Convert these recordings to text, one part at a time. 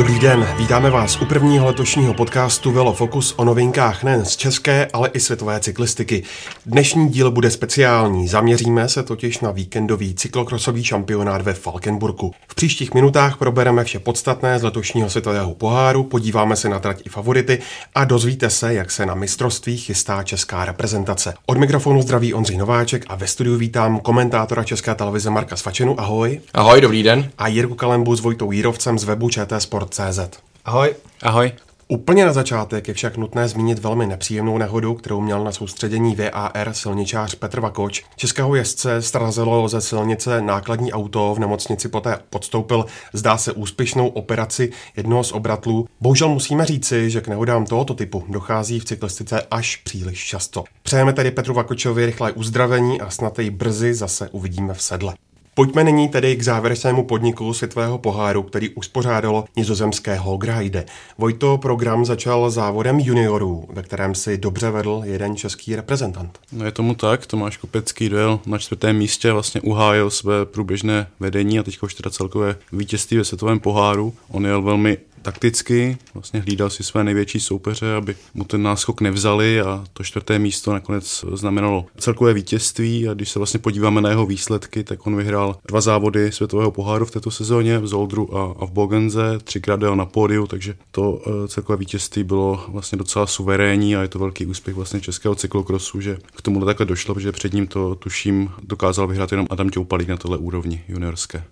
Dobrý den, vítáme vás u prvního letošního podcastu Velo Focus o novinkách nejen z české, ale i světové cyklistiky. Dnešní díl bude speciální, zaměříme se totiž na víkendový cyklokrosový šampionát ve Falkenburgu. V příštích minutách probereme vše podstatné z letošního světového poháru, podíváme se na trať i favority a dozvíte se, jak se na mistrovství chystá česká reprezentace. Od mikrofonu zdraví Ondřej Nováček a ve studiu vítám komentátora České televize Marka Svačenu. Ahoj. Ahoj, dobrý den. A Jirku Kalembu s Vojtou Jírovcem z webu ČT Sport CZ. Ahoj. Ahoj. Úplně na začátek je však nutné zmínit velmi nepříjemnou nehodu, kterou měl na soustředění VAR silničář Petr Vakoč. Českého jezdce strazilo ze silnice nákladní auto, v nemocnici poté podstoupil, zdá se, úspěšnou operaci jednoho z obratlů. Bohužel musíme říci, že k nehodám tohoto typu dochází v cyklistice až příliš často. Přejeme tedy Petru Vakočovi rychlé uzdravení a snad jej brzy zase uvidíme v sedle. Pojďme nyní tedy k závěrečnému podniku světového poháru, který uspořádalo nizozemské Holgride. Vojto program začal závodem juniorů, ve kterém si dobře vedl jeden český reprezentant. No je tomu tak, Tomáš Kopecký dojel na čtvrtém místě, vlastně uhájil své průběžné vedení a teď už teda celkové vítězství ve světovém poháru. On jel velmi takticky, vlastně hlídal si své největší soupeře, aby mu ten náskok nevzali a to čtvrté místo nakonec znamenalo celkové vítězství a když se vlastně podíváme na jeho výsledky, tak on vyhrál dva závody světového poháru v této sezóně v Zoldru a, a v Bogenze, třikrát jel na pódiu, takže to uh, celkové vítězství bylo vlastně docela suverénní a je to velký úspěch vlastně českého cyklokrosu, že k tomu takhle došlo, protože před ním to tuším dokázal vyhrát jenom Adam Těupalík na tohle úrovni juniorské.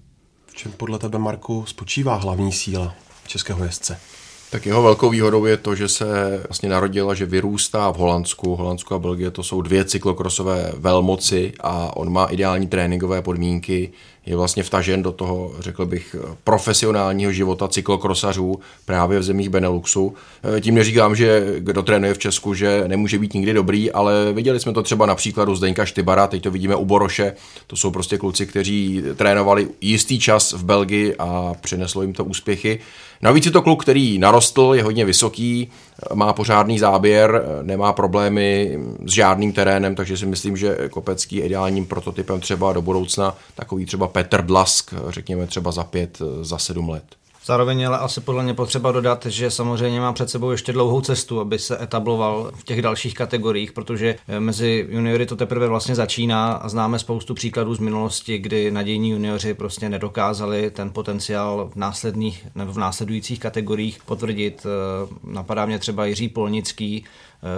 V čem podle tebe, Marku, spočívá hlavní síla českého jezdce? Tak jeho velkou výhodou je to, že se vlastně narodil a že vyrůstá v Holandsku. Holandsku a Belgie to jsou dvě cyklokrosové velmoci a on má ideální tréninkové podmínky, je vlastně vtažen do toho, řekl bych, profesionálního života cyklokrosařů právě v zemích Beneluxu. E, tím neříkám, že kdo trénuje v Česku, že nemůže být nikdy dobrý, ale viděli jsme to třeba na příkladu Zdeňka Štybara, teď to vidíme u Boroše. To jsou prostě kluci, kteří trénovali jistý čas v Belgii a přineslo jim to úspěchy. Navíc je to kluk, který narostl, je hodně vysoký, má pořádný záběr, nemá problémy s žádným terénem, takže si myslím, že Kopecký je ideálním prototypem třeba do budoucna, takový třeba Petr Dlask, řekněme třeba za pět, za sedm let. Zároveň ale asi podle mě potřeba dodat, že samozřejmě má před sebou ještě dlouhou cestu, aby se etabloval v těch dalších kategoriích, protože eh, mezi juniory to teprve vlastně začíná a známe spoustu příkladů z minulosti, kdy nadějní junioři prostě nedokázali ten potenciál v následných nebo v následujících kategoriích potvrdit. Eh, napadá mě třeba Jiří Polnický,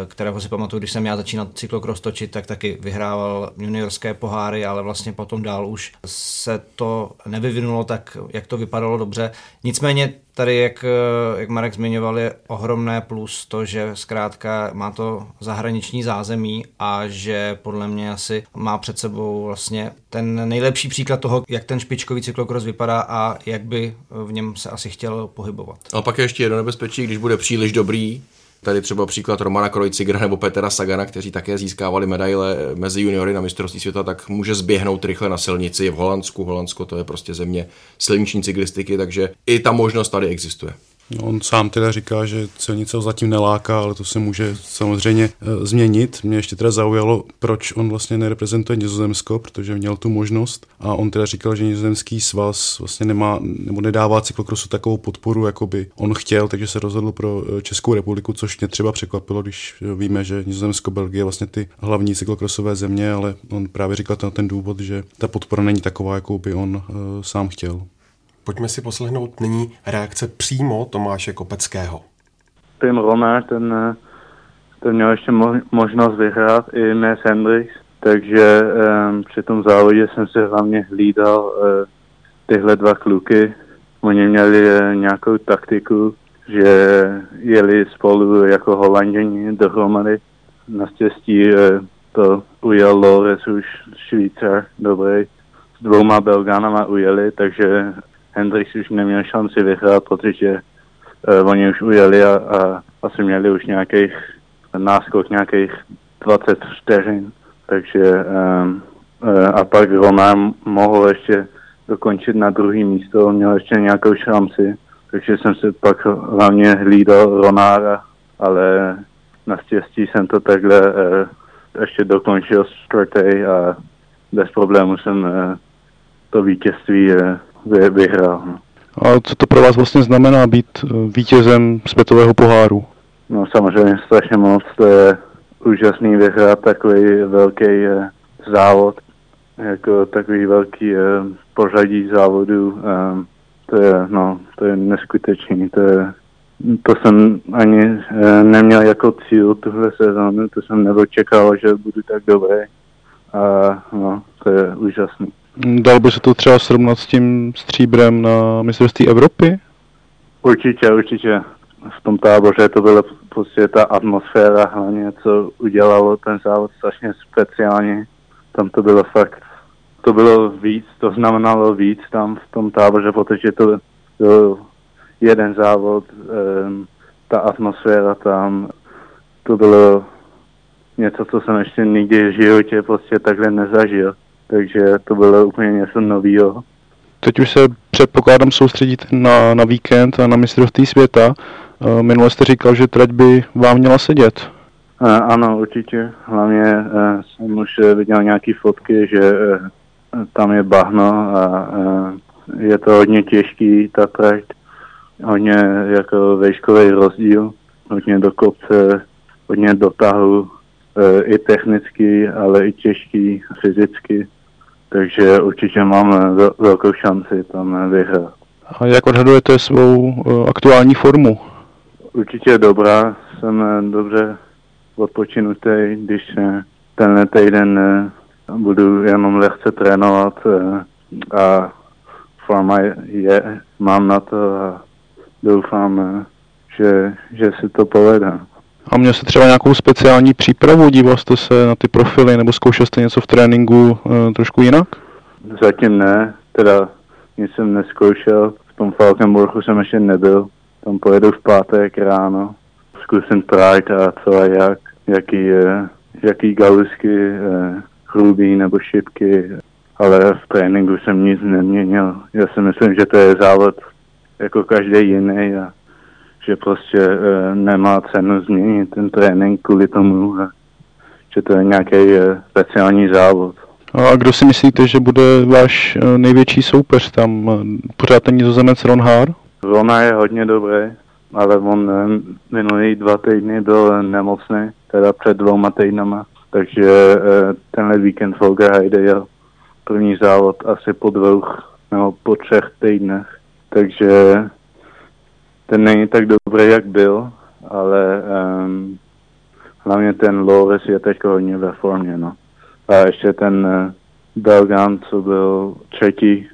kterého si pamatuju, když jsem já začínal cyklokros točit, tak taky vyhrával juniorské poháry, ale vlastně potom dál už se to nevyvinulo tak, jak to vypadalo dobře. Nicméně tady, jak, eh, jak Marek zmiňoval, je ohromné plus to, že zkrátka má to zahraniční zázemí a že podle mě asi má před sebou vlastně ten nejlepší příklad toho, jak ten špičkový cyklokros vypadá a jak by v něm se asi chtěl pohybovat. A pak je ještě jedno nebezpečí, když bude příliš dobrý, Tady třeba příklad Romana Krojcigra nebo Petra Sagana, kteří také získávali medaile mezi juniory na mistrovství světa, tak může zběhnout rychle na silnici. V Holandsku, Holandsko to je prostě země silniční cyklistiky, takže i ta možnost tady existuje. No, on sám teda říká, že silnice ho zatím neláká, ale to se může samozřejmě e, změnit. Mě ještě teda zaujalo, proč on vlastně nereprezentuje Nizozemsko, protože měl tu možnost a on teda říkal, že nizozemský svaz vlastně nemá nebo nedává cyklokrosu takovou podporu, jako by on chtěl, takže se rozhodl pro e, Českou republiku, což mě třeba překvapilo, když víme, že Nizozemsko, Belgie vlastně ty hlavní cyklokrosové země, ale on právě říkal ten, ten důvod, že ta podpora není taková, jakou by on uh, sám chtěl. Pojďme si poslechnout nyní reakce přímo Tomáše Kopeckého. Ten ten, eh, ten měl ještě možnost vyhrát i Mes Hendrix, takže um, při tom závodě jsem se hlavně hlídal uh, tyhle dva kluky. Oni měli uh, nějakou taktiku, že jeli spolu jako holanděni dohromady. Naštěstí to ujel Lores už Švýcar, dobrý. S dvouma Belgánama ujeli, takže Hendrix už neměl šanci vyhrát, protože uh, oni už ujeli a, a asi měli už nějakých náskok nějakých 20 vteřin, takže um, a pak Ronár mohl ještě dokončit na druhý místo, měl ještě nějakou šanci, takže jsem si pak hlavně hlídal Ronára, ale naštěstí jsem to takhle uh, ještě dokončil čtvrtý a bez problému jsem uh, to vítězství uh, vy, vyhrál. A co to pro vás vlastně znamená být vítězem světového poháru? No samozřejmě strašně moc, to je úžasný vyhrát takový velký závod, jako takový velký pořadí závodu. To je, no, to je neskutečný, to je to jsem ani e, neměl jako cíl tuhle sezónu, to jsem nedočekal, že budu tak dobrý. A no, to je úžasný. Dal by se to třeba srovnat s tím stříbrem na mistrovství Evropy? Určitě, určitě. V tom táboře to byla prostě ta atmosféra hlavně, co udělalo ten závod strašně speciálně. Tam to bylo fakt, to bylo víc, to znamenalo víc tam v tom táboře, protože to byl jeden závod, um, ta atmosféra tam, to bylo něco, co jsem ještě nikdy v životě prostě takhle nezažil. Takže to bylo úplně něco nového. Teď už se předpokládám soustředit na, na víkend a na mistrovství světa. Eh, minule jste říkal, že trať by vám měla sedět. Uh, ano, určitě. Hlavně uh, jsem už viděl nějaké fotky, že tam je bahno a je to hodně těžký ta trať hodně jako vejškový rozdíl, hodně do kopce, hodně dotahu, i technicky, ale i těžký fyzicky. Takže určitě mám velkou šanci tam vyhrát. A jak odhadujete svou e, aktuální formu? Určitě dobrá, jsem e, dobře odpočinutý, když tenhle týden budu jenom lehce trénovat a forma je, mám na to a doufám, že, že si to povede. A měl jste třeba nějakou speciální přípravu? Díval jste se na ty profily nebo zkoušel jste něco v tréninku e, trošku jinak? Zatím ne, teda nic jsem neskoušel. V tom Falkenburgu jsem ještě nebyl. Tam pojedu v pátek ráno. Zkusím trajt a co a jak, jaký, je, jaký galusky, e, hrubý nebo šipky, ale v tréninku jsem nic neměnil. Já si myslím, že to je závod jako každý jiný a že prostě e, nemá cenu změnit ten trénink kvůli tomu, a že to je nějaký e, speciální závod. A kdo si myslíte, že bude váš e, největší soupeř tam? Pořád ten nizozemec Ron Haar? Rona je hodně dobrý, ale on e, minulý dva týdny byl nemocný, teda před dvouma týdnama, takže e, tenhle víkend Volker Heide jel první závod asi po dvou nebo po třech týdnech takže ten není tak dobrý, jak byl, ale um, hlavně ten Loris je teď hodně ve formě, no. A ještě ten uh, Belgan, co byl třetí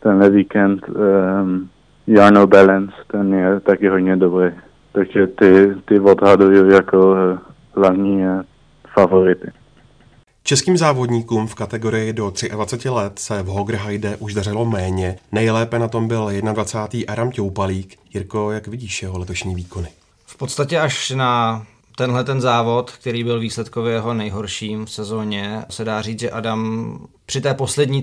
tenhle víkend, um, Jarno Balance, ten je taky hodně dobrý. Takže ty, ty odhaduju jako uh, hlavní uh, favority. Českým závodníkům v kategorii do 23 let se v Hogrheide už dařilo méně. Nejlépe na tom byl 21. Aram Toupalík. Jirko, jak vidíš jeho letošní výkony? V podstatě až na tenhle ten závod, který byl výsledkově jeho nejhorším v sezóně, se dá říct, že Adam při té poslední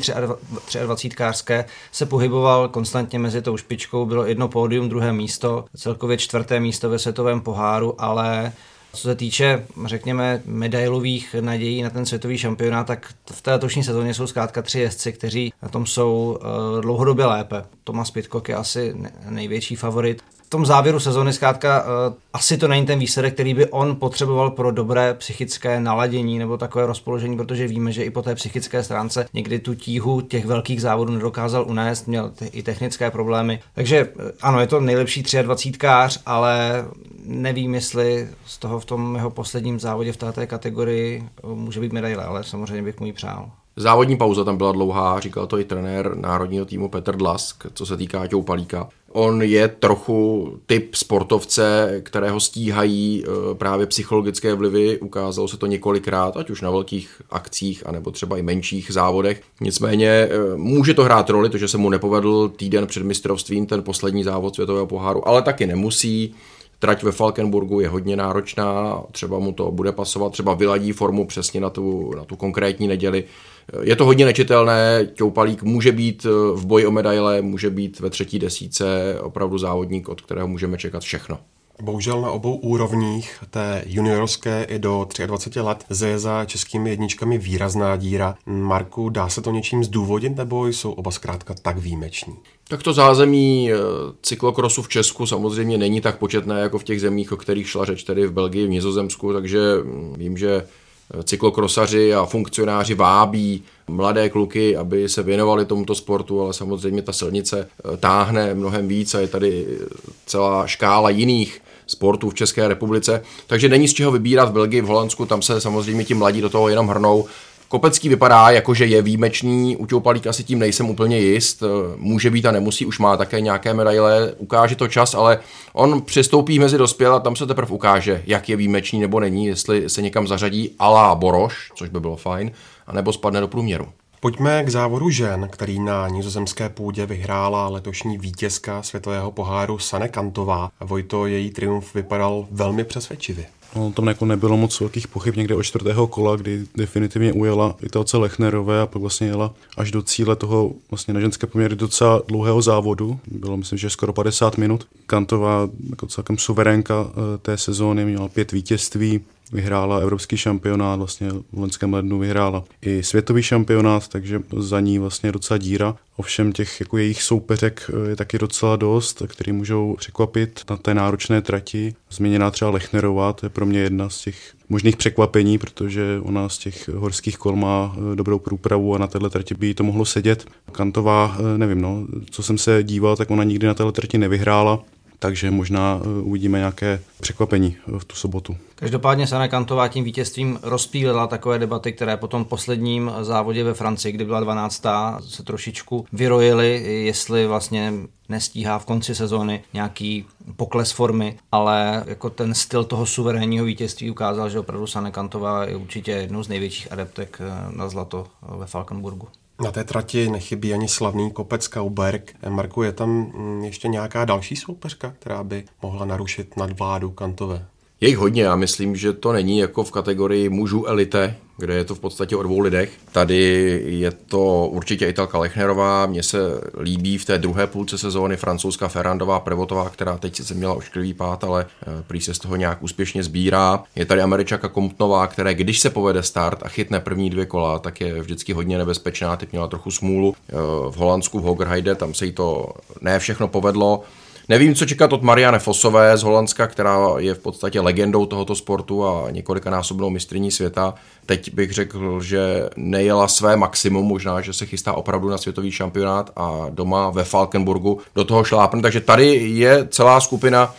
23 kářské se pohyboval konstantně mezi tou špičkou, bylo jedno pódium, druhé místo, celkově čtvrté místo ve světovém poháru, ale co se týče, řekněme, medailových nadějí na ten světový šampionát, tak v té letošní sezóně jsou zkrátka tři jezdci, kteří na tom jsou uh, dlouhodobě lépe. Tomas Pitcock je asi největší favorit v tom závěru sezóny zkrátka uh, asi to není ten výsledek, který by on potřeboval pro dobré psychické naladění nebo takové rozpoložení, protože víme, že i po té psychické stránce někdy tu tíhu těch velkých závodů nedokázal unést, měl i technické problémy. Takže uh, ano, je to nejlepší 23 kář, ale nevím, jestli z toho v tom jeho posledním závodě v této kategorii uh, může být medaile, ale samozřejmě bych mu ji přál. Závodní pauza tam byla dlouhá, říkal to i trenér národního týmu Petr Dlask, co se týká Palíka. On je trochu typ sportovce, kterého stíhají eh, právě psychologické vlivy. Ukázalo se to několikrát, ať už na velkých akcích, anebo třeba i menších závodech. Nicméně eh, může to hrát roli, to, že se mu nepovedl týden před mistrovstvím ten poslední závod světového poháru, ale taky nemusí trať ve Falkenburgu je hodně náročná, třeba mu to bude pasovat, třeba vyladí formu přesně na tu, na tu konkrétní neděli. Je to hodně nečitelné, Ťoupalík může být v boji o medaile, může být ve třetí desíce opravdu závodník, od kterého můžeme čekat všechno. Bohužel na obou úrovních, té juniorské i do 23 let, je za českými jedničkami výrazná díra. Marku, dá se to něčím zdůvodit, nebo jsou oba zkrátka tak výjimeční? Tak to zázemí eh, cyklokrosu v Česku samozřejmě není tak početné jako v těch zemích, o kterých šla řeč, tedy v Belgii, v Nizozemsku, takže hm, vím, že eh, cyklokrosaři a funkcionáři vábí mladé kluky, aby se věnovali tomuto sportu, ale samozřejmě ta silnice eh, táhne mnohem víc a je tady celá škála jiných sportů v České republice, takže není z čeho vybírat v Belgii, v Holandsku, tam se samozřejmě ti mladí do toho jenom hrnou. Kopecký vypadá jako, že je výjimečný, u Ťoupalík asi tím nejsem úplně jist, může být a nemusí, už má také nějaké medaile, ukáže to čas, ale on přistoupí mezi dospěl a tam se teprve ukáže, jak je výjimečný nebo není, jestli se někam zařadí alá Boroš, což by bylo fajn, anebo spadne do průměru. Pojďme k závodu žen, který na nizozemské půdě vyhrála letošní vítězka světového poháru Sane Kantová. Vojto, její triumf vypadal velmi přesvědčivě. No, tam jako nebylo moc velkých pochyb někde od čtvrtého kola, kdy definitivně ujela Italce Lechnerové a pak vlastně jela až do cíle toho vlastně na ženské poměry docela dlouhého závodu. Bylo myslím, že skoro 50 minut. Kantová jako celkem suverénka eh, té sezóny měla pět vítězství, vyhrála evropský šampionát, vlastně v loňském lednu vyhrála i světový šampionát, takže za ní vlastně docela díra. Ovšem těch jako jejich soupeřek eh, je taky docela dost, který můžou překvapit na té náročné trati. Změněná třeba Lechnerová, to je pro mě jedna z těch možných překvapení, protože ona z těch horských kol má eh, dobrou průpravu a na této trati by jí to mohlo sedět. Kantová, eh, nevím, no, co jsem se díval, tak ona nikdy na této trati nevyhrála, takže možná eh, uvidíme nějaké překvapení eh, v tu sobotu. Každopádně Sana Kantová tím vítězstvím rozpílila takové debaty, které potom posledním závodě ve Francii, kdy byla 12. se trošičku vyrojily, jestli vlastně nestíhá v konci sezóny nějaký pokles formy, ale jako ten styl toho suverénního vítězství ukázal, že opravdu Sana Kantová je určitě jednou z největších adeptek eh, na zlato ve Falkenburgu. Na té trati nechybí ani slavný kopec Kauberg. Marku, je tam mm, ještě nějaká další soupeřka, která by mohla narušit nadvládu Kantové? Je jich hodně, já myslím, že to není jako v kategorii mužů elite, kde je to v podstatě o dvou lidech. Tady je to určitě Italka Lechnerová, mně se líbí v té druhé půlce sezóny francouzská Ferrandová Prevotová, která teď se měla ošklivý pád, ale eh, prý se z toho nějak úspěšně sbírá. Je tady Američaka Komptnová, která když se povede start a chytne první dvě kola, tak je vždycky hodně nebezpečná, teď měla trochu smůlu. Eh, v Holandsku v Hogerheide tam se jí to ne všechno povedlo, Nevím, co čekat od Marianne Fosové z Holandska, která je v podstatě legendou tohoto sportu a několikanásobnou mistrní světa. Teď bych řekl, že nejela své maximum, možná, že se chystá opravdu na světový šampionát a doma ve Falkenburgu do toho šlápne. Takže tady je celá skupina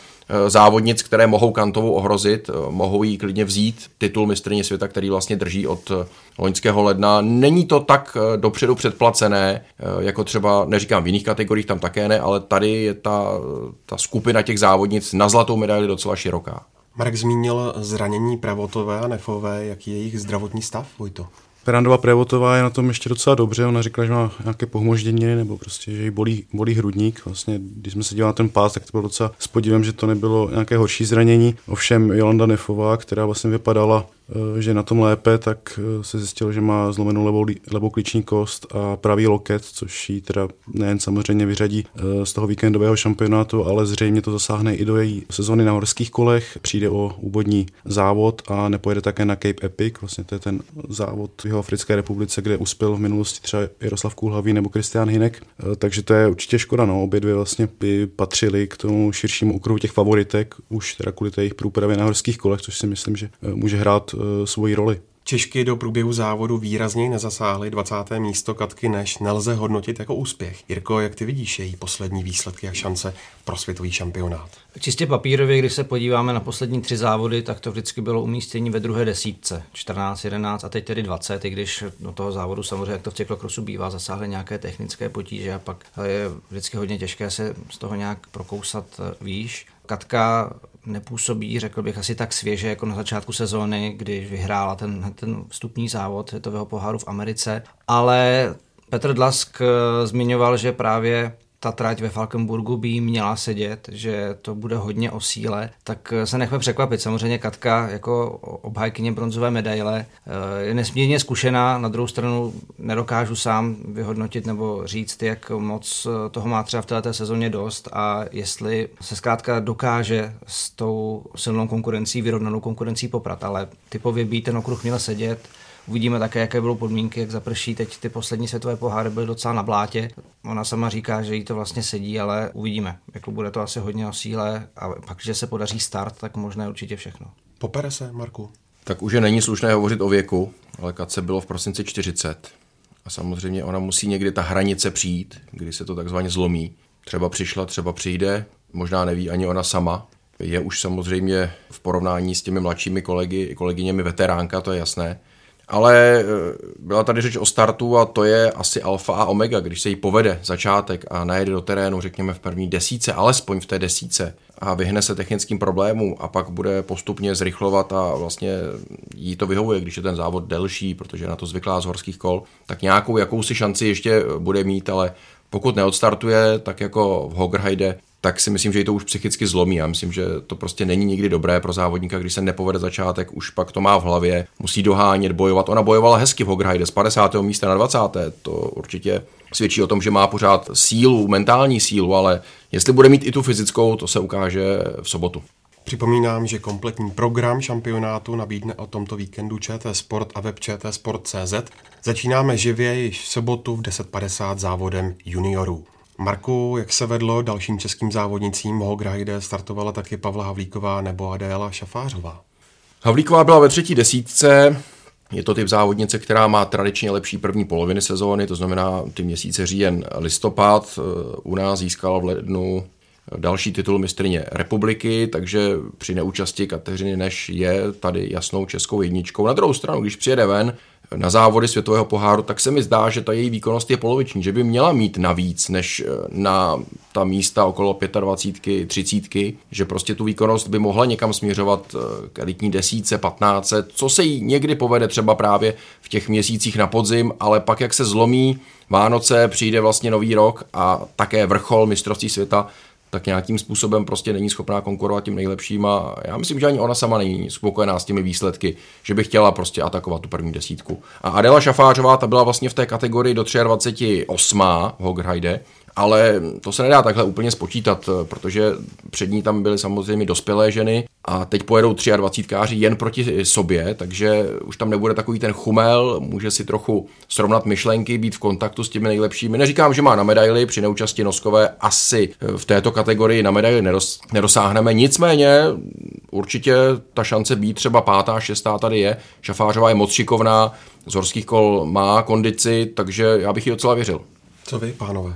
závodnic, které mohou Kantovou ohrozit, eh, mohou jí klidně vzít titul mistrně světa, který vlastně drží od eh, loňského ledna. Není to tak dopředu předplacené, jako třeba, neříkám v jiných kategoriích, tam také ne, ale tady je ta, ta skupina těch závodnic na zlatou medaili docela široká. Marek zmínil zranění Pravotové a Nefové, jaký je jejich zdravotní stav, Vojto? Perandova Prevotová je na tom ještě docela dobře, ona říkala, že má nějaké pohmožděniny nebo prostě, že jí bolí, bolí hrudník. Vlastně, když jsme se dívali na ten pás, tak to bylo docela s podívem, že to nebylo nějaké horší zranění. Ovšem Jolanda Nefová, která vlastně vypadala že na tom lépe, tak eh, se zjistilo, že má zlomenou levou, levou klíční kost a pravý loket, což ji teda nejen samozřejmě vyřadí eh, z toho víkendového šampionátu, ale zřejmě to zasáhne i do její sezony na horských kolech. Přijde o úvodní závod a nepojede také na Cape Epic, vlastně to je ten závod v jeho Africké republice, kde uspěl v minulosti třeba Jaroslav Kulhavý nebo Kristián Hinek. Takže to je určitě škoda, no. Obě dvě vlastně by patřily k tomu širšímu okruhu těch favoritek, už teda kvůli té jejich průpravě na horských kolech, což si myslím, že může hrát Eh, svoji roli. Češky do průběhu závodu výrazněji nezasáhly. 20. místo Katky Neš nelze hodnotit jako úspěch. Jirko, jak ty vidíš její poslední výsledky a šance pro světový šampionát? Čistě papírově, když se podíváme na poslední tři závody, tak to vždycky bylo umístění ve druhé desítce. 14, 11 a teď tedy 20, i když do toho závodu samozřejmě, jak to v cyklokrosu bývá, zasáhly nějaké technické potíže a pak je vždycky hodně těžké se z toho nějak prokousat eh, výš. Katka nepůsobí, řekl bych, asi tak svěže jako na začátku sezóny, když vyhrála ten, ten vstupní závod světového poháru v Americe, ale Petr Dlask eh, zmiňoval, že právě ta trať ve Falkenburgu by měla sedět, že to bude hodně o síle, tak se nechme překvapit. Samozřejmě Katka jako obhajkyně bronzové medaile eh, je nesmírně zkušená, na druhou stranu nedokážu sám vyhodnotit nebo říct, jak moc toho má třeba v této sezóně dost a jestli se zkrátka dokáže s tou silnou konkurencí, vyrovnanou konkurencí poprat, ale typově by ten okruh měl sedět, Uvidíme také, jaké budou podmínky, jak zaprší. Teď ty poslední světové poháry byly docela na blátě. Ona sama říká, že jí to vlastně sedí, ale uvidíme. Jako bude to asi hodně o síle a pak, že se podaří start, tak možná určitě všechno. Popere se, Marku? Tak už je není slušné hovořit o věku, ale Katce bylo v prosinci 40. A samozřejmě ona musí někdy ta hranice přijít, kdy se to takzvaně zlomí. Třeba přišla, třeba přijde, možná neví ani ona sama. Je už samozřejmě v porovnání s těmi mladšími kolegy, kolegyněmi veteránka, to je jasné. Ale e, byla tady řeč o startu a to je asi alfa a omega, když se jí povede začátek a najede do terénu, řekněme v první desíce, alespoň v té desíce a vyhne se technickým problémům a pak bude postupně zrychlovat a vlastně jí to vyhovuje, když je ten závod delší, protože je na to zvyklá z horských kol, tak nějakou jakousi šanci ještě bude mít, ale pokud neodstartuje, tak jako v Hoggerheide, tak si myslím, že ji to už psychicky zlomí. Já myslím, že to prostě není nikdy dobré pro závodníka, když se nepovede začátek, už pak to má v hlavě, musí dohánět, bojovat. Ona bojovala hezky v Hograjde z 50. místa na 20. To určitě svědčí o tom, že má pořád sílu, mentální sílu, ale jestli bude mít i tu fyzickou, to se ukáže v sobotu. Připomínám, že kompletní program šampionátu nabídne o tomto víkendu ČT Sport a web Sport.cz. Začínáme živě již v sobotu v 10.50 závodem juniorů. Marku, jak se vedlo dalším českým závodnicím Hograjde startovala taky Pavla Havlíková nebo Adéla Šafářová? Havlíková byla ve třetí desítce, je to typ závodnice, která má tradičně lepší první poloviny sezóny, to znamená ty měsíce říjen, listopad. U nás získala v lednu další titul mistrně republiky, takže při neúčasti Kateřiny Neš je tady jasnou českou jedničkou. Na druhou stranu, když přijede ven, na závody světového poháru, tak se mi zdá, že ta její výkonnost je poloviční, že by měla mít navíc než eh, na ta místa okolo 25, 30, že prostě tu výkonnost by mohla někam směřovat eh, k elitní desíce, 15, co se jí někdy povede třeba právě v těch měsících na podzim, ale pak jak se zlomí Vánoce, přijde vlastně nový rok a také vrchol mistrovství světa, tak nějakým způsobem prostě není schopná konkurovat tím nejlepším a já myslím, že ani ona sama není spokojená s těmi výsledky, že by chtěla prostě atakovat tu první desítku. A Adela Šafářová, ta byla vlastně v té kategorii do 23 osmá v Hogheide, ale to se nedá takhle úplně spočítat, protože před ní tam byly samozřejmě dospělé ženy a teď pojedou 23 káři jen proti sobě, takže už tam nebude takový ten chumel, může si trochu srovnat myšlenky, být v kontaktu s těmi nejlepšími. Neříkám, že má na medaily, při neúčasti Noskové asi v této kategorii na medaily nedos, nedosáhneme, nicméně určitě ta šance být třeba pátá, šestá tady je. Šafářová je moc šikovná, z horských kol má kondici, takže já bych ji docela věřil. Co vy, pánové?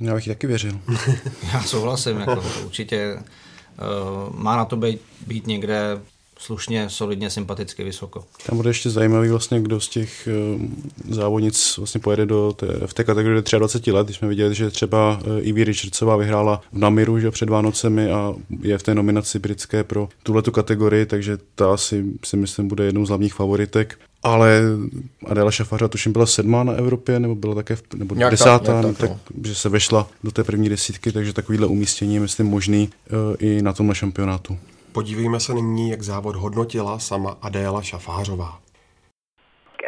Já bych taky věřil. Já souhlasím, jako určitě uh, má na to být, být někde slušně, solidně, sympaticky vysoko. Tam bude ještě zajímavý vlastně, kdo z těch uh, závodnic vlastně pojede do té, v té kategorii 23 let, když jsme viděli, že třeba uh, Ivy Richardsová vyhrála v Namiru že před Vánocemi a je v té nominaci britské pro tuhletu kategorii, takže ta asi si myslím bude jednou z hlavních favoritek. Ale Adela Šafařa tuším byla sedmá na Evropě, nebo byla také v, nebo nějak desátá, tak, tak, no. že se vešla do té první desítky, takže takovýhle umístění je myslím možný uh, i na tomhle šampionátu. Podívejme se nyní, jak závod hodnotila sama Adéla Šafářová.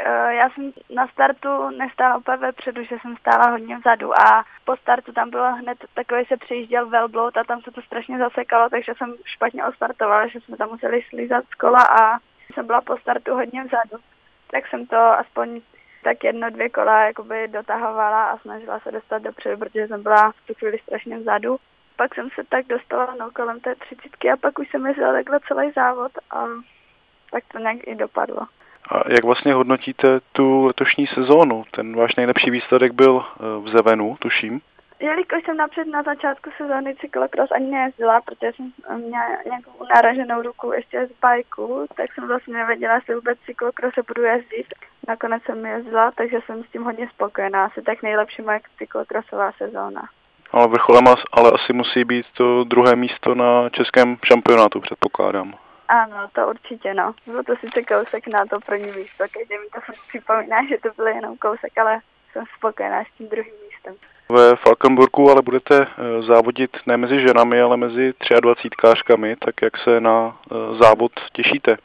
Eh, já jsem na startu nestála úplně vepředu, že jsem stála hodně vzadu a po startu tam bylo hned takový se přejížděl velbloud a tam se to strašně zasekalo, takže jsem špatně ostartovala, že jsme tam museli slízat z kola a jsem byla po startu hodně vzadu tak jsem to aspoň tak jedno, dvě kola jakoby dotahovala a snažila se dostat dopředu, protože jsem byla v tu chvíli strašně vzadu. Pak jsem se tak dostala no, kolem té třicítky a pak už jsem jezdila takhle celý závod a tak to nějak i dopadlo. A jak vlastně hodnotíte tu letošní sezónu? Ten váš nejlepší výsledek byl eh, v Zevenu, tuším. Jelikož jsem napřed na začátku sezóny cyklokros ani nejezdila, protože jsem měla nějakou naraženou ruku ještě z bajku, tak jsem vlastně nevěděla, jestli vůbec cyklokrase budu jezdit. Nakonec jsem jezdila, takže jsem s tím hodně spokojená. Asi tak nejlepší moje cyklokrosová sezóna. Ale vrcholem ale asi musí být to druhé místo na českém šampionátu, předpokládám. Ano, to určitě, no. Bylo to sice kousek na to první místo, každý mi to připomíná, že to bylo jenom kousek, ale jsem spokojená s tím druhým místem. Ve Falkenburgu ale budete eh, závodit ne mezi ženami, ale mezi 23 kářkami, tak jak se na eh, závod těšíte?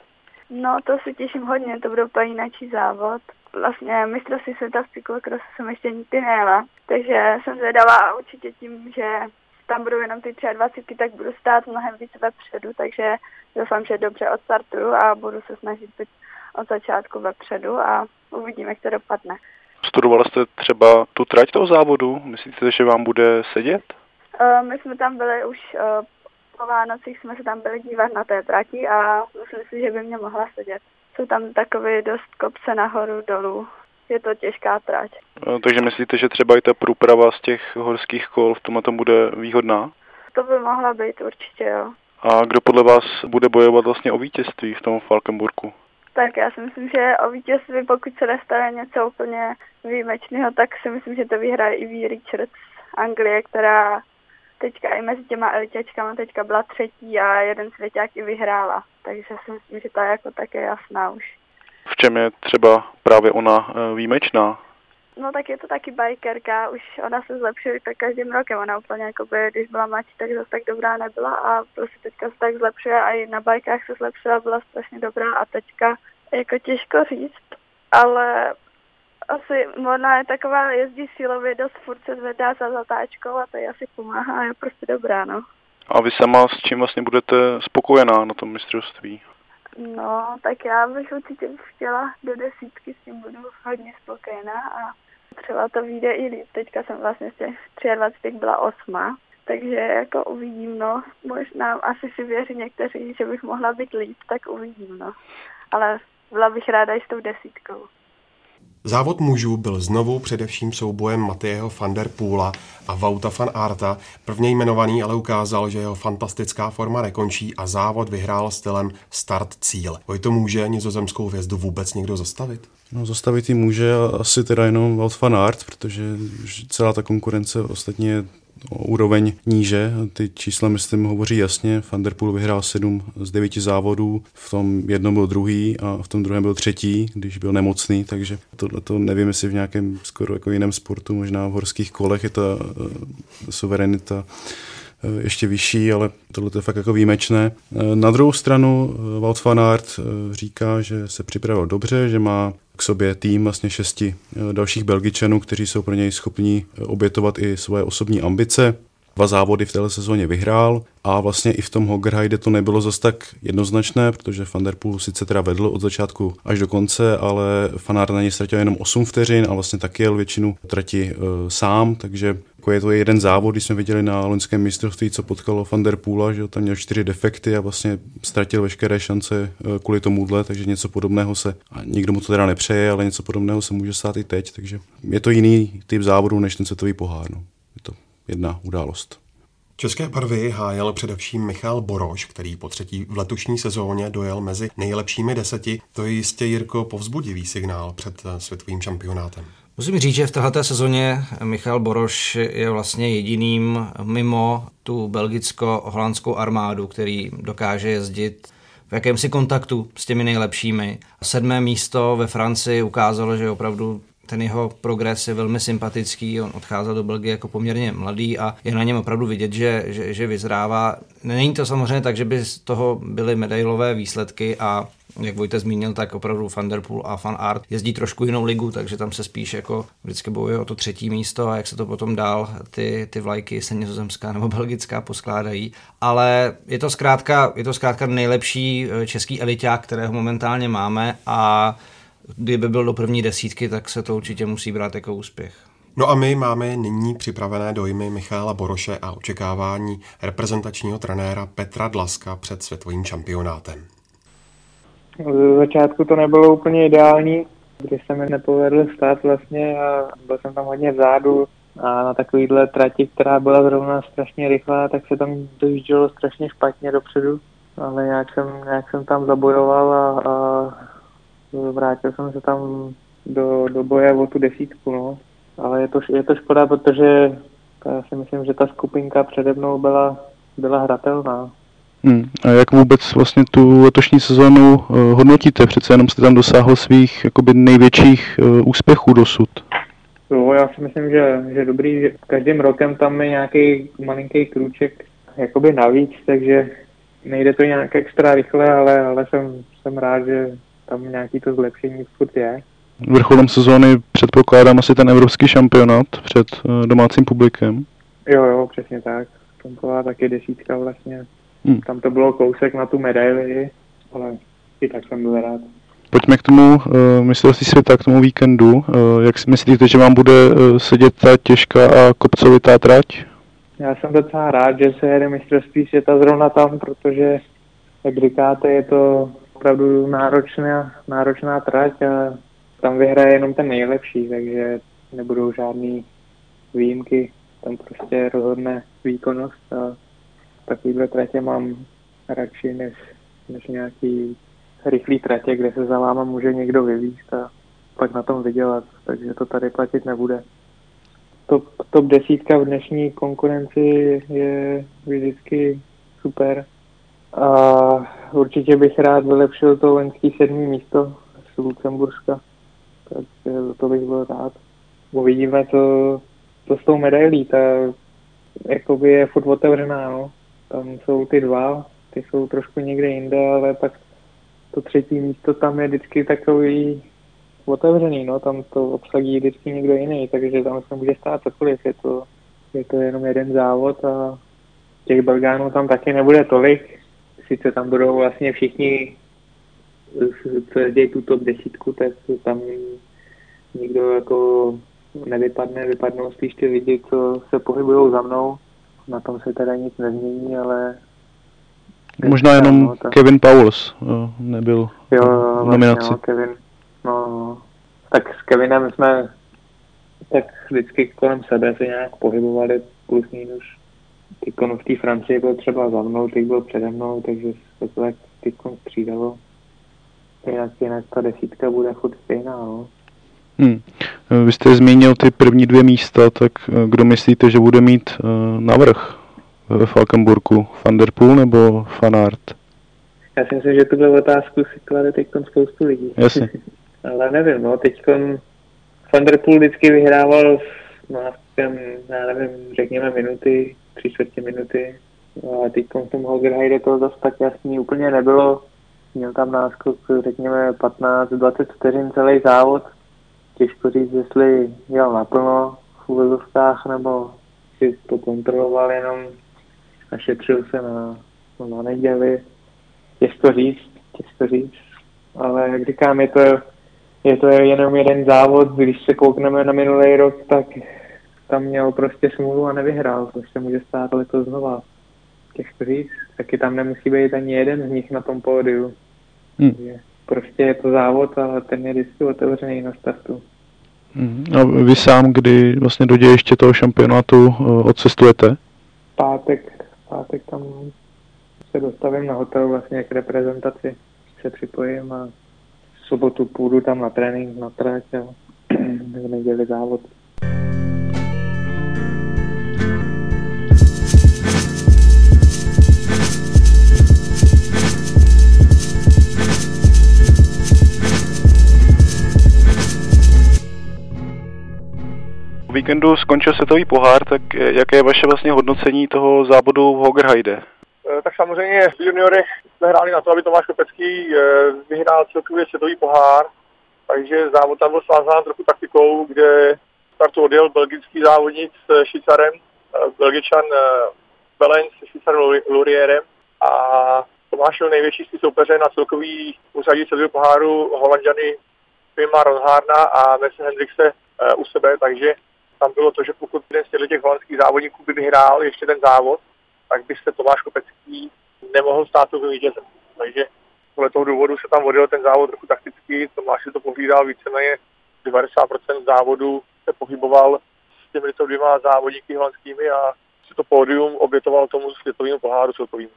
No, to se těším hodně, to bude úplně jináčí závod. Vlastně mistrovství světa v cyklokrosu jsem ještě nikdy nejela, takže jsem zvědavá a určitě tím, že tam budou jenom ty 23, tak budu stát mnohem víc vepředu, takže doufám, že dobře odstartuju a budu se snažit být od začátku vepředu a uvidíme, jak to dopadne. Studovala jste třeba tu trať toho závodu? Myslíte, že vám bude sedět? Uh, my jsme tam byli už uh, po Vánocích, jsme se tam byli dívat na té trati a myslím si, že by mě mohla sedět. Jsou tam takové dost kopce nahoru, dolů. Je to těžká trať. Uh, takže myslíte, že třeba i ta průprava z těch horských kol v tomhle tom bude výhodná? To by mohla být určitě, jo. A kdo podle vás bude bojovat vlastně o vítězství v tom Falkenburgu? Tak já si myslím, že o vítězství, pokud se nestane něco úplně výjimečného, tak si myslím, že to vyhraje i V. Richards z Anglie, která teďka i mezi těma elitěčkama teďka byla třetí a jeden svěťák i vyhrála. Takže si myslím, že ta je jako také jasná už. V čem je třeba právě ona eh, výjimečná? No tak je to taky bikerka, už ona se zlepšuje tak každým rokem, ona úplně jako by, když byla mladší, tak zase tak dobrá nebyla a prostě teďka se tak zlepšuje a i na bajkách se zlepšila, byla strašně dobrá a teďka jako těžko říct, ale asi ona je taková, jezdí silově, dost furt se zvedá za zatáčkou a to je asi pomáhá, je prostě dobrá, no. A vy sama s čím vlastně budete spokojená na tom mistrovství? No, tak já bych určitě chtěla do desítky, s tím budu hodně spokojená a třeba to vyjde i líp. Teďka jsem vlastně z těch 23 byla osma, takže jako uvidím, no. Možná asi si věří někteří, že bych mohla být líp, tak uvidím, no. Ale byla bych ráda i s tou desítkou. Závod mužů byl znovu především soubojem Matějeho van der Poola a Vauta van Arta. Prvně jmenovaný ale ukázal, že jeho fantastická forma nekončí a závod vyhrál stylem start-cíl. to může nizozemskou hvězdu vůbec někdo zastavit? No, zastavit ji může asi teda jenom Wout van Aert, protože celá ta konkurence ostatně o úroveň níže. Ty čísla, myslím, hovoří jasně. Van der Poel vyhrál 7 z 9 závodů, v tom jednom byl druhý a v tom druhém byl třetí, když byl nemocný, takže tohle to nevím, jestli v nějakém skoro jako jiném sportu, možná v horských kolech je ta uh, suverenita eh, ještě vyšší, ale tohle je fakt jako výjimečné. Eh, na druhou stranu Wout van Aert říká, že se připravil dobře, že má k sobě tým vlastně šesti eh, dalších Belgičanů, kteří jsou pro něj schopni eh, obětovat i svoje osobní ambice. Dva závody v této sezóně vyhrál a vlastně i v tom Hoggerheide to nebylo zas tak jednoznačné, protože Van der Poel sice teda vedl od začátku až do konce, ale Fanár na něj ztratil jenom 8 vteřin a vlastně taky jel většinu trati e, sám, takže jako je to jeden závod, když jsme viděli na loňském mistrovství, co potkalo Van der Poola, že tam měl čtyři defekty a vlastně ztratil veškeré šance e, kvůli tomuhle, takže něco podobného se, a nikdo mu to teda nepřeje, ale něco podobného se může stát i teď, takže je to jiný typ závodu než ten světový pohár. No. Je to jedna událost. České barvy hájel především Michal Boroš, který po třetí v letošní sezóně dojel mezi nejlepšími deseti. To je jistě, Jirko, povzbudivý signál před eh, světovým šampionátem. Musím říct, že v této sezóně Michal Boroš je vlastně jediným mimo tu belgicko-holandskou armádu, který dokáže jezdit v jakémsi kontaktu s těmi nejlepšími. Sedmé místo ve Francii ukázalo, že opravdu ten jeho progres je velmi sympatický, on odcházel do Belgie jako poměrně mladý a je na něm opravdu vidět, že, že, že vyzrává. Není to samozřejmě tak, že by z toho byly medailové výsledky a jak Vojte zmínil, tak opravdu Van Der Poel a Van Art jezdí trošku jinou ligu, takže tam se spíš jako vždycky bojuje o to třetí místo a jak se to potom dál ty, ty vlajky se nizozemská nebo belgická poskládají. Ale je to zkrátka, je to zkrátka nejlepší eh, český eliták, kterého momentálně máme a kdyby byl do první desítky, tak se to určitě musí brát jako úspěch. No a my máme nyní připravené dojmy Michála Boroše a očekávání reprezentačního trenéra Petra Dlaska před světovým šampionátem. Z začátku to nebylo úplně ideální, když se mi nepovedl stát vlastně a byl jsem tam hodně vzadu a na takovýhle trati, která byla zrovna strašně rychlá, tak se tam dojíždělo strašně špatně dopředu, ale nějak jsem, nějak jsem tam zabojoval a, a vrátil jsem se tam do, do boje o tu desítku, no. Ale je to, je to škoda, protože já si myslím, že ta skupinka přede mnou byla, byla hratelná. Hmm. A jak vůbec vlastně tu letošní sezónu uh, hodnotíte? Přece jenom jste tam dosáhl svých jakoby největších uh, úspěchů dosud. Jo, já si myslím, že, že dobrý, že každým rokem tam je nějaký malinký krůček jakoby navíc, takže nejde to nějak extra rychle, ale, ale jsem, jsem rád, že tam nějaký to zlepšení furt je. Vrcholem sezóny předpokládám asi ten evropský šampionát před uh, domácím publikem. Jo, jo, přesně tak. Tam byla taky desítka vlastně. Hmm. Tam to bylo kousek na tu medaili, ale i tak jsem byl rád. Pojďme k tomu uh, mistrovství světa, k tomu víkendu. Uh, jak si myslíte, že vám bude uh, sedět ta těžká a kopcovitá trať? Já jsem docela rád, že se jede mistrovství světa zrovna tam, protože, jak říkáte, je to opravdu náročná, náročná trať a tam vyhraje jenom ten nejlepší, takže nebudou žádný výjimky. Tam prostě rozhodne výkonnost a takovýhle tratě mám radši než, než nějaký rychlý tratě, kde se za váma může někdo vyvíst a pak na tom vydělat, takže to tady platit nebude. Top, top desítka v dnešní konkurenci je vždycky super a určitě bych rád vylepšil to loňský sedmý místo z Lucemburska, takže to bych byl rád. Uvidíme, co, co s tou medailí, ta jakoby je furt otevřená, no. Tam jsou ty dva, ty jsou trošku někde jinde, ale pak to třetí místo tam je vždycky takový otevřený, no, tam to obsadí vždycky někdo jiný, takže tam se může stát cokoliv, je to, je to jenom jeden závod a těch Belgánů tam taky nebude tolik, sice tam budou vlastně všichni, co jezdí tu top desítku, tak tam nikdo jako nevypadne, vypadnou spíš ty lidi, co se pohybují za mnou, na tom se teda nic nezmění, ale Možná jenom no, tak... Kevin Pauls uh, nebyl jo, v nominaci. Vlastně, no, Kevin, no, tak s Kevinem jsme tak vždycky kolem sebe se nějak pohybovali plus minus. Teď v té Francii byl třeba za mnou, teď byl přede mnou, takže se to tak teď střídalo. Jinak, jinak ta desítka bude furt stejná, no. Hmm. Vy jste zmínil ty první dvě místa, tak eh, kdo myslíte, že bude mít uh, navrh ve Falkenburgu? Van der Poel nebo Fanart? Já si myslím, že tuhle otázku si klade teď spoustu lidí. Jasně. Ale nevím, no, teď Van der Poel vždycky vyhrával s nástupem, já nevím, řekněme minuty, tři čtvrtě minuty. A teď v tom Holgerheide to zase tak jasný úplně nebylo. Měl tam náskok, řekněme, 15-20 vteřin celý závod. Těžko říct, jestli jel naplno v úvozovkách, nebo si to kontroloval jenom a šetřil se na, na neděli. Těžko říct, těžko říct. Ale jak říkám, je to, je to jenom jeden závod. Když se koukneme na minulý rok, tak tam měl prostě smůlu a nevyhrál, což se může stát letos znova. Těžko říct, taky tam nemusí být ani jeden z nich na tom pódiu. Hmm. Prostě je to závod a ten je vždycky otevřený na startu. Hmm. A vy sám, kdy vlastně do ještě toho šampionátu eh, odcestujete? Pátek pátek tam se dostavím na hotel vlastně k reprezentaci, se připojím a v sobotu půjdu tam na trénink, na trať a v neděli závod. Víkendu skončil světový pohár, tak jaké je vaše vlastně hodnocení toho závodu v Hogerheide? Eh, tak samozřejmě v juniory jsme hráli na to, aby Tomáš Kopecký eh, vyhrál celkově světový pohár, takže závod tam byl svázán trochu taktikou, kde startu odjel belgický závodník s Švýcarem, eh, belgičan Belen se Švýcarem Lurierem a Tomáš byl největší soupeře na celkový úřadí celého poháru Holanděny Pima Ronhárna a Messi Hendrixe u sebe, takže tam bylo to, že pokud jeden z těch holandských závodníků by vyhrál ještě ten závod, tak by se Tomáš Kopecký nemohl stát tu vítězem. Takže podle toho důvodu se tam vodil ten závod trochu takticky, Tomáš si to pohlídal víceméně 90% závodu se pohyboval s těmito dvěma závodníky holandskými a si to pódium obětoval tomu světovému poháru celkovým.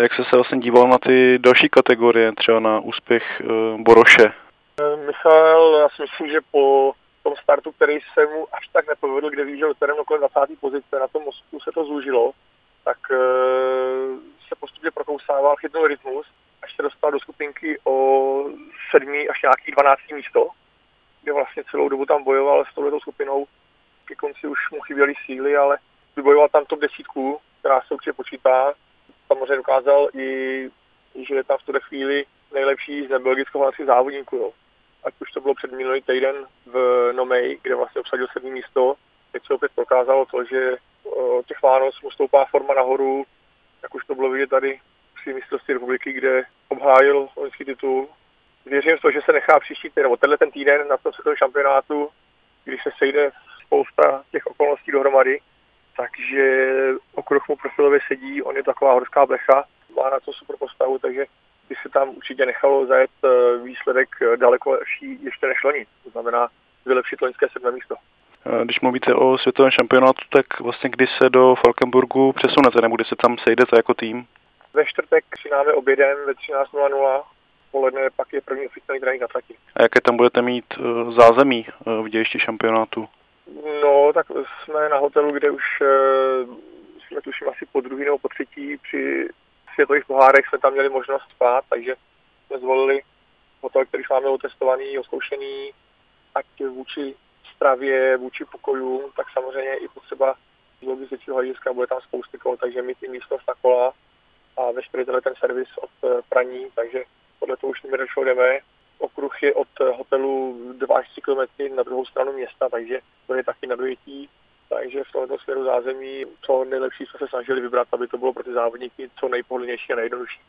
Jak se se vlastně díval na ty další kategorie, třeba na úspěch uh, Boroše? Eh, Michal, já si myslím, že po tom startu, který se mu až tak nepovedl, kde vyjížděl terén okolo 20. pozice, na tom mostu se to zúžilo, tak e, se postupně prokousával, chytnul rytmus, až se dostal do skupinky o sedmý až nějaký 12. místo. kde vlastně celou dobu tam bojoval s touhletou skupinou. Ke konci už mu chyběly síly, ale vybojoval tam top desítku, která se určitě počítá. Samozřejmě dokázal i, že je tam v tuhle chvíli nejlepší z nebelgicko-holandských závodníků. Jo. Ať už to bylo před minulý týden v Nomej, kde vlastně obsadil sedmý místo. Teď se opět prokázalo to, že těch Vánoc mu stoupá forma nahoru, jak už to bylo vidět tady při mistrovství republiky, kde obhájil loňský titul. Věřím v to, že se nechá příští týden, nebo tenhle ten týden na tom světovém šampionátu, když se sejde spousta těch okolností dohromady, takže okruh mu profilově sedí, on je taková horská blecha, má na to super postavu, takže by se tam určitě nechalo zajet eh, výsledek eh, daleko lepší, ještě než loni. To znamená vylepšit loňské sedmé místo. Když mluvíte o světovém šampionátu, tak vlastně kdy se do Falkenburgu přesunete, nebo kdy se tam sejdete jako tým? Ve čtvrtek přináme obědem ve 13.00, poledne pak je první oficiální trénink na trati. A jaké tam budete mít zázemí v dějišti šampionátu? No, tak jsme na hotelu, kde už jsme tuším asi po druhý nebo po třetí při světových pohárech jsme tam měli možnost spát, takže jsme zvolili hotel, který máme otestovaný, oskoušený, ať vůči stravě, vůči pokojům, tak samozřejmě i potřeba z logistického hlediska bude tam spousty kol, takže mít i místnost na kola a veškerý ten servis od praní, takže podle toho už nedošlo jdeme. Okruh je od hotelu 2 až 3 km na druhou stranu města, takže to je taky na dojetí takže v tomto směru zázemí co nejlepší jsme se snažili vybrat, aby to bylo pro ty závodníky co nejpohodlnější a nejjednodušší.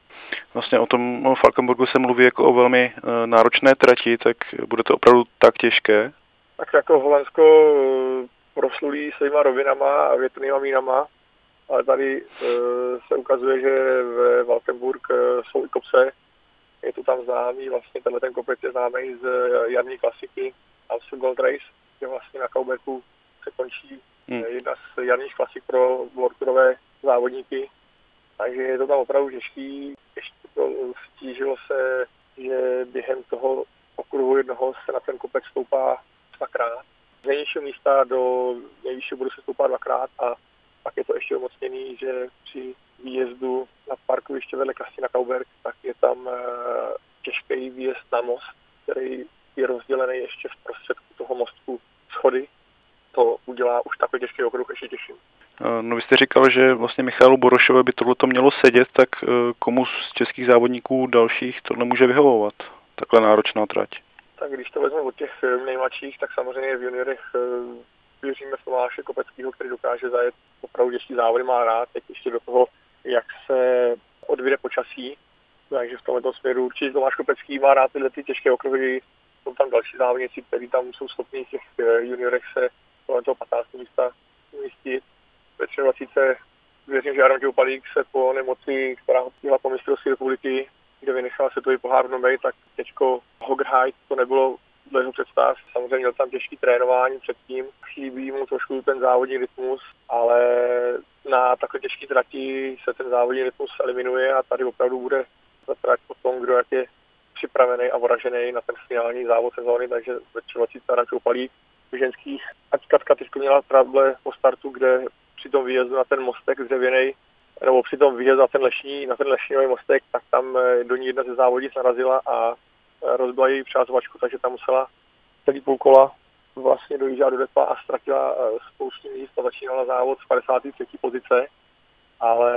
Vlastně o tom Falkenburgu se mluví jako o velmi e, náročné trati, tak bude to opravdu tak těžké? Tak jako Holandsko e, proslulí svýma rovinama a větrnýma mínama, ale tady e, se ukazuje, že ve Valkenburg e, jsou i kopce, je to tam známý, vlastně tenhle ten kopec je známý z jarní klasiky Amstel Gold Race, kde vlastně na Kauberku se končí hmm. jedna z jarních klasik pro worldtourové závodníky. Takže je to tam opravdu těžký. Ještě to stížilo se, že během toho okruhu jednoho se na ten kopec stoupá dvakrát. Z nejnižšího místa do nejvyššího bodu se stoupá dvakrát a pak je to ještě umocněný, že při výjezdu na parkoviště vedle Kastina Kauberg, tak je tam těžký výjezd na most, který je rozdělený ještě v prostředku toho mostku schody, to udělá už takový těžký okruh ještě těžší. No vy jste říkal, že vlastně Michalu Borošovi by tohle to mělo sedět, tak komu z českých závodníků dalších tohle může vyhovovat? Takhle náročná trať. Tak když to vezmeme od těch nejmladších, tak samozřejmě v juniorech věříme v Tomáše Kopeckého, který dokáže zajet opravdu těžký závody, má rád, teď ještě do toho, jak se odvíde počasí, takže v tomto směru určitě Tomáš Kopecký má rád tyhle ty těžké okruhy, jsou tam další závodníci, kteří tam jsou schopni v těch juniorech se kolem toho 15. místa umístit. Ve 23. věřím, že Aaron Joupalík se po nemoci, která ho měla po mistrovství republiky, kde vynechal světový pohár v Nomej, tak těžko Hogheit to nebylo dle jeho představ. Samozřejmě měl tam těžký trénování předtím, chybí mu trošku ten závodní rytmus, ale na takhle těžký trati se ten závodní rytmus eliminuje a tady opravdu bude za trať o tom, kdo jak je připravený a voražený na ten finální závod sezóny, takže ve 20. Aaron Ženských. Ať Katka teď měla trable po startu, kde při tom výjezdu na ten mostek dřevěný, nebo při tom výjezdu na ten lešní, na ten lešňový mostek, tak tam do ní jedna ze závodnic narazila a rozbila její přázovačku, takže tam musela celý půl kola vlastně dojíždět do depa a ztratila spoustu míst a začínala závod z 53. pozice, ale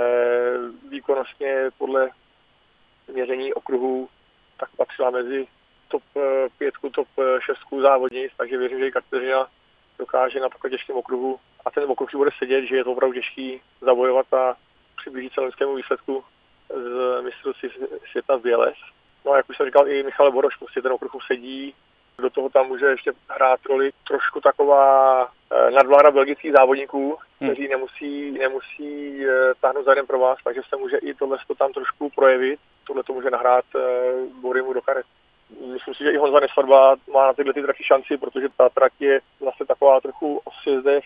výkonnostně podle měření okruhů tak patřila mezi top pětku, top šestku závodnic, takže věřím, že i Kateřina dokáže na takové těžkém okruhu a ten okruh bude sedět, že je to opravdu těžký zabojovat a přiblížit se loňskému výsledku z mistrovství světa v Běles. No a jak už jsem říkal, i Michal Boroš, prostě ten okruh sedí, do toho tam může ještě hrát roli trošku taková nadvláda belgických závodníků, kteří nemusí, nemusí táhnout za jeden pro vás, takže se může i tohle tam trošku projevit. Tohle to může nahrát Borimu do karet myslím si, že i Honza Nesvadba má na tyhle ty trati šanci, protože ta trať je zase taková trochu o sjezdech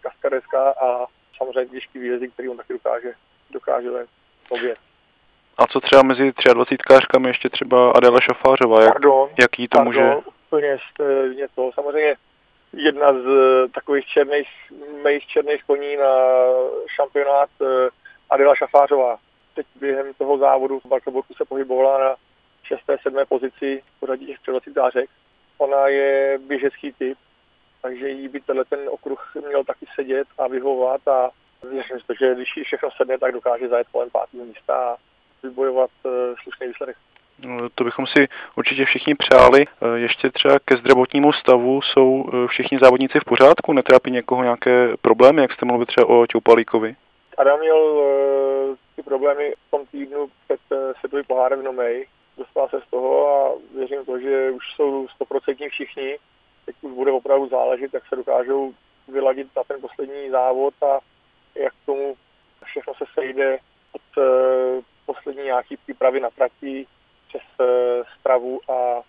kaskaderská a samozřejmě těžký výjezdy, který on taky dokáže, dokáže obě. A co třeba mezi 23 kářkami ještě třeba Adela Šafářová, jak, pardon, jaký to pardon, může? úplně stejně to. Samozřejmě jedna z takových černých, mých černých koní na šampionát Adela Šafářová. Teď během toho závodu v Balkaburku se pohybovala na 6. 7. pozici v pořadí těch 23 dářek. ona je běžecký typ, takže jí by tenhle ten okruh měl taky sedět a vyhovovat a věřím si, že když jí všechno sedne, tak dokáže zajet kolem pátého místa a vybojovat uh, slušný výsledek. No, to bychom si určitě všichni přáli. Ještě třeba ke zdravotnímu stavu jsou všichni závodníci v pořádku? Netrápí někoho nějaké problémy, jak jste mluvili třeba o Ťoupalíkovi? Adam měl ty problémy v tom týdnu před světový pohárem v Nomej. Dostal se z toho a věřím to, že už jsou stoprocentní všichni. Teď už bude opravdu záležet, jak se dokážou vyladit na ten poslední závod a jak k tomu všechno se sejde od uh, poslední nějaký přípravy na trati přes uh, stravu a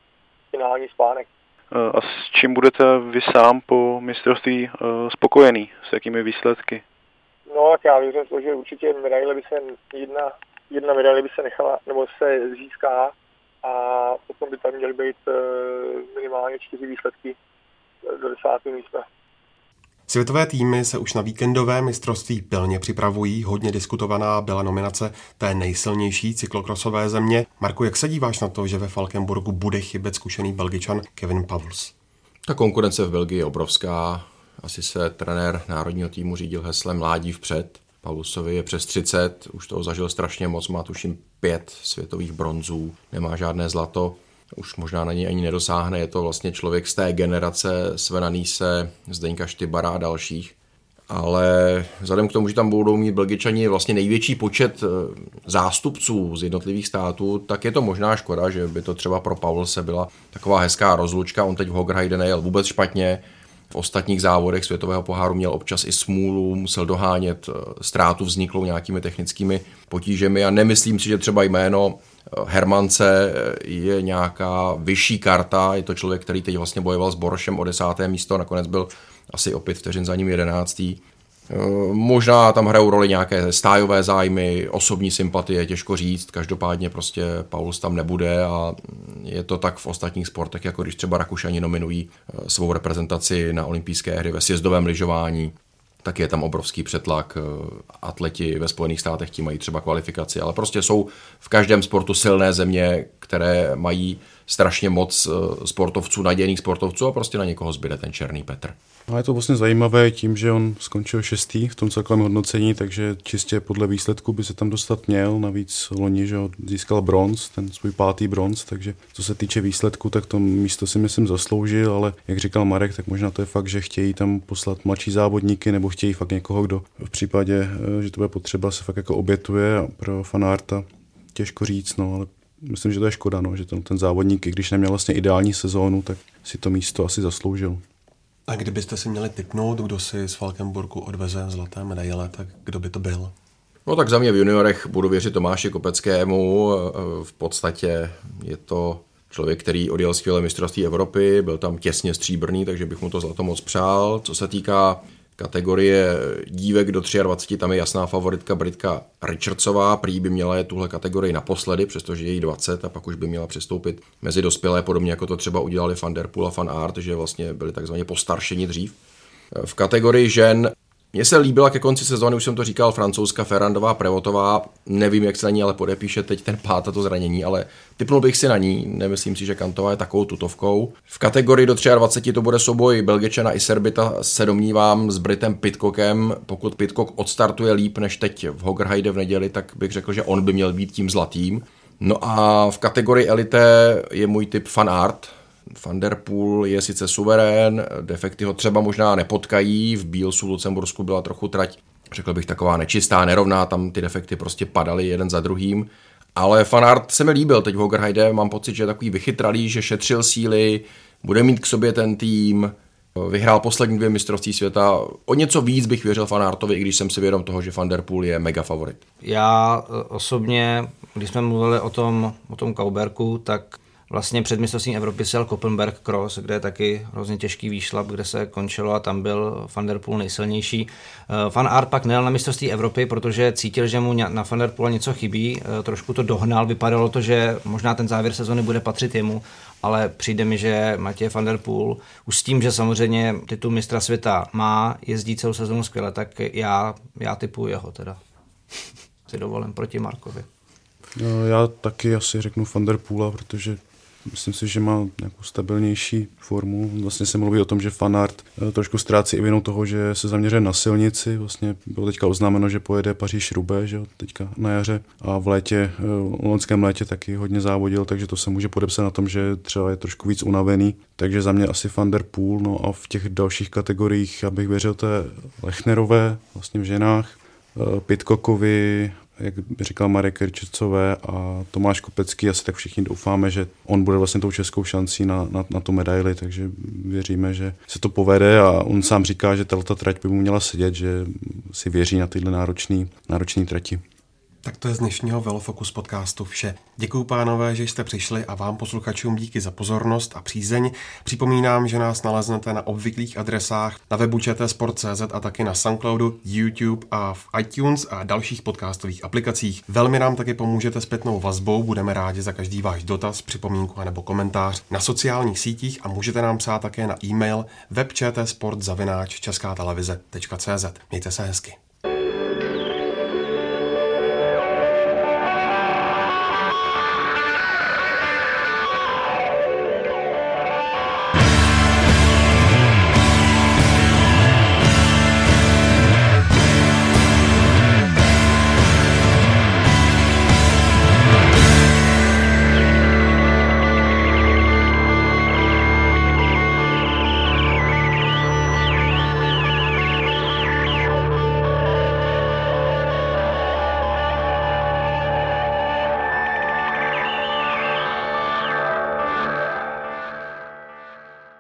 finální spánek. A s čím budete vy sám po mistrovství spokojený? S jakými výsledky? No, tak já věřím to, že určitě medaile by se jedna, jedna medaile by se nechala, nebo se získá a potom by tam měly být minimálně čtyři výsledky do desátého místa. Světové týmy se už na víkendové mistrovství pilně připravují. Hodně diskutovaná byla nominace té nejsilnější cyklokrosové země. Marku, jak se díváš na to, že ve Falkenburgu bude chybět zkušený belgičan Kevin Pavls? Ta konkurence v Belgii je obrovská. Asi se trenér národního týmu řídil heslem mládí vpřed. Pavlusovi je přes 30, už toho zažil strašně moc, má tuším pět světových bronzů, nemá žádné zlato už možná na něj ani nedosáhne. Je to vlastně člověk z té generace Svena Nýse, Zdeňka Štybara a dalších. Ale vzhledem k tomu, že tam budou mít Belgičani vlastně největší počet eh, zástupců z jednotlivých států, tak je to možná škoda, že by to třeba pro Paulse byla taková hezká rozlučka. On teď v Hogrheide nejel vůbec špatně, v ostatních závodech světového poháru měl občas i smůlu, musel dohánět eh, ztrátu vzniklou nějakými technickými potížemi a nemyslím si, že třeba jméno Hermance je nějaká vyšší karta, je to člověk, který teď vlastně bojoval s Borošem o desáté místo, nakonec byl asi o pět vteřin za ním jedenáctý. Možná tam hrajou roli nějaké stájové zájmy, osobní sympatie, těžko říct, každopádně prostě Paulus tam nebude a je to tak v ostatních sportech, jako když třeba Rakušani nominují svou reprezentaci na olympijské hry ve sjezdovém lyžování, tak je tam obrovský přetlak. Eh, atleti ve Spojených státech ti mají třeba kvalifikaci, ale prostě jsou v každém sportu silné země, které mají strašně moc eh, sportovců, nadějných sportovců a prostě na někoho zbyde ten černý Petr. A je to vlastně zajímavé tím, že on skončil šestý v tom celkovém hodnocení, takže čistě podle výsledku by se tam dostat měl. Navíc loni, že získal bronz, ten svůj pátý bronz, takže co se týče výsledku, tak to místo si myslím zasloužil, ale jak říkal Marek, tak možná to je fakt, že chtějí tam poslat mladší závodníky nebo chtějí fakt někoho, kdo v případě, eh, že to bude potřeba, se fakt jako obětuje a pro fanárta těžko říct, no, ale myslím, že to je škoda, no, že ten, ten závodník, i když neměl vlastně ideální sezónu, tak si to místo asi zasloužil. A kdybyste si měli typnout, kdo si z Falkenburgu odveze zlaté medaile, tak kdo by to byl? No tak za mě v juniorech budu věřit Tomáši Kopeckému. V podstatě je to člověk, který odjel skvělé mistrovství Evropy, byl tam těsně stříbrný, takže bych mu to zlato moc přál. Co se týká Kategorie dívek do 23, tam je jasná favoritka Britka Richardsová, prý by měla je tuhle kategorii naposledy, přestože je jí 20 a pak už by měla přestoupit mezi dospělé, podobně jako to třeba udělali Van Der Poel a Van Art, že vlastně byli takzvaně postaršeni dřív. V kategorii žen mně se líbila ke konci sezóny, už jsem to říkal, francouzska Ferrandová Prevotová, nevím, jak se na ní ale podepíše teď ten pát a to zranění, ale typnul bych si na ní, nemyslím si, že Kantová je takovou tutovkou. V kategorii do 23 to bude souboj Belgičana i Serbita, se domnívám s Britem Pitcockem, pokud Pitcock odstartuje líp než teď v Hoggerheide v neděli, tak bych řekl, že on by měl být tím zlatým. No a v kategorii elite je můj typ fan art, Van der Poel je sice suverén, defekty ho třeba možná nepotkají, v Bílsu Lucembursku byla trochu trať, řekl bych taková nečistá, nerovná, tam ty defekty prostě padaly jeden za druhým, ale Fanart se mi líbil teď v Hoggerheide, mám pocit, že je takový vychytralý, že šetřil síly, bude mít k sobě ten tým, vyhrál poslední dvě mistrovství světa. O něco víc bych věřil Fanartovi, i když jsem si vědom toho, že Van der Poel je mega favorit. Já e, osobně, když jsme mluvili o tom, o tom Kauberku, tak Vlastně před mistrovstvím Evropy sel Koppenberg Cross, kde je taky hrozně těžký výšlap, kde se končilo a tam byl Van der Poel nejsilnější. Eh, Van Aert pak nejel na mistrovství Evropy, protože cítil, že mu na Van der Poel něco chybí, eh, trošku to dohnal, vypadalo to, že možná ten závěr sezony bude patřit jemu, ale přijde mi, že Matěj van der Poel už s tím, že samozřejmě titul mistra světa má, jezdí celou sezonu skvěle, tak já, já typuji jeho teda. Si dovolím proti Markovi. No, já taky asi řeknu van der Poola, protože myslím si, že má nějakou stabilnější formu. Vlastně se mluví o tom, že fanart eh, trošku ztrácí i vinou toho, že se zaměřuje na silnici. Vlastně bylo teďka oznámeno, že pojede Paříž Rube, že teďka na jaře. A v létě, eh, v loňském létě taky hodně závodil, takže to se může podepsat na tom, že třeba je trošku víc unavený. Takže za mě asi Van der Poel, no a v těch dalších kategoriích, abych věřil té Lechnerové, vlastně v ženách, eh, Pitkokovi, jak říkal Marek Rčecové a Tomáš Kopecký, asi tak všichni doufáme, že on bude vlastně tou českou šancí na, na, na tu medaili, takže věříme, že se to povede a on sám říká, že tato trať by mu měla sedět, že si věří na tyhle náročné náročný trati. Tak to je z dnešního Velofocus podcastu vše. Děkuji pánové, že jste přišli a vám posluchačům díky za pozornost a přízeň. Připomínám, že nás naleznete na obvyklých adresách na webu čtsport.cz a taky na Soundcloudu, YouTube a v iTunes a dalších podcastových aplikacích. Velmi nám taky pomůžete zpětnou vazbou, budeme rádi za každý váš dotaz, připomínku nebo komentář na sociálních sítích a můžete nám psát také na e-mail webčtsport.cz. Mějte se hezky.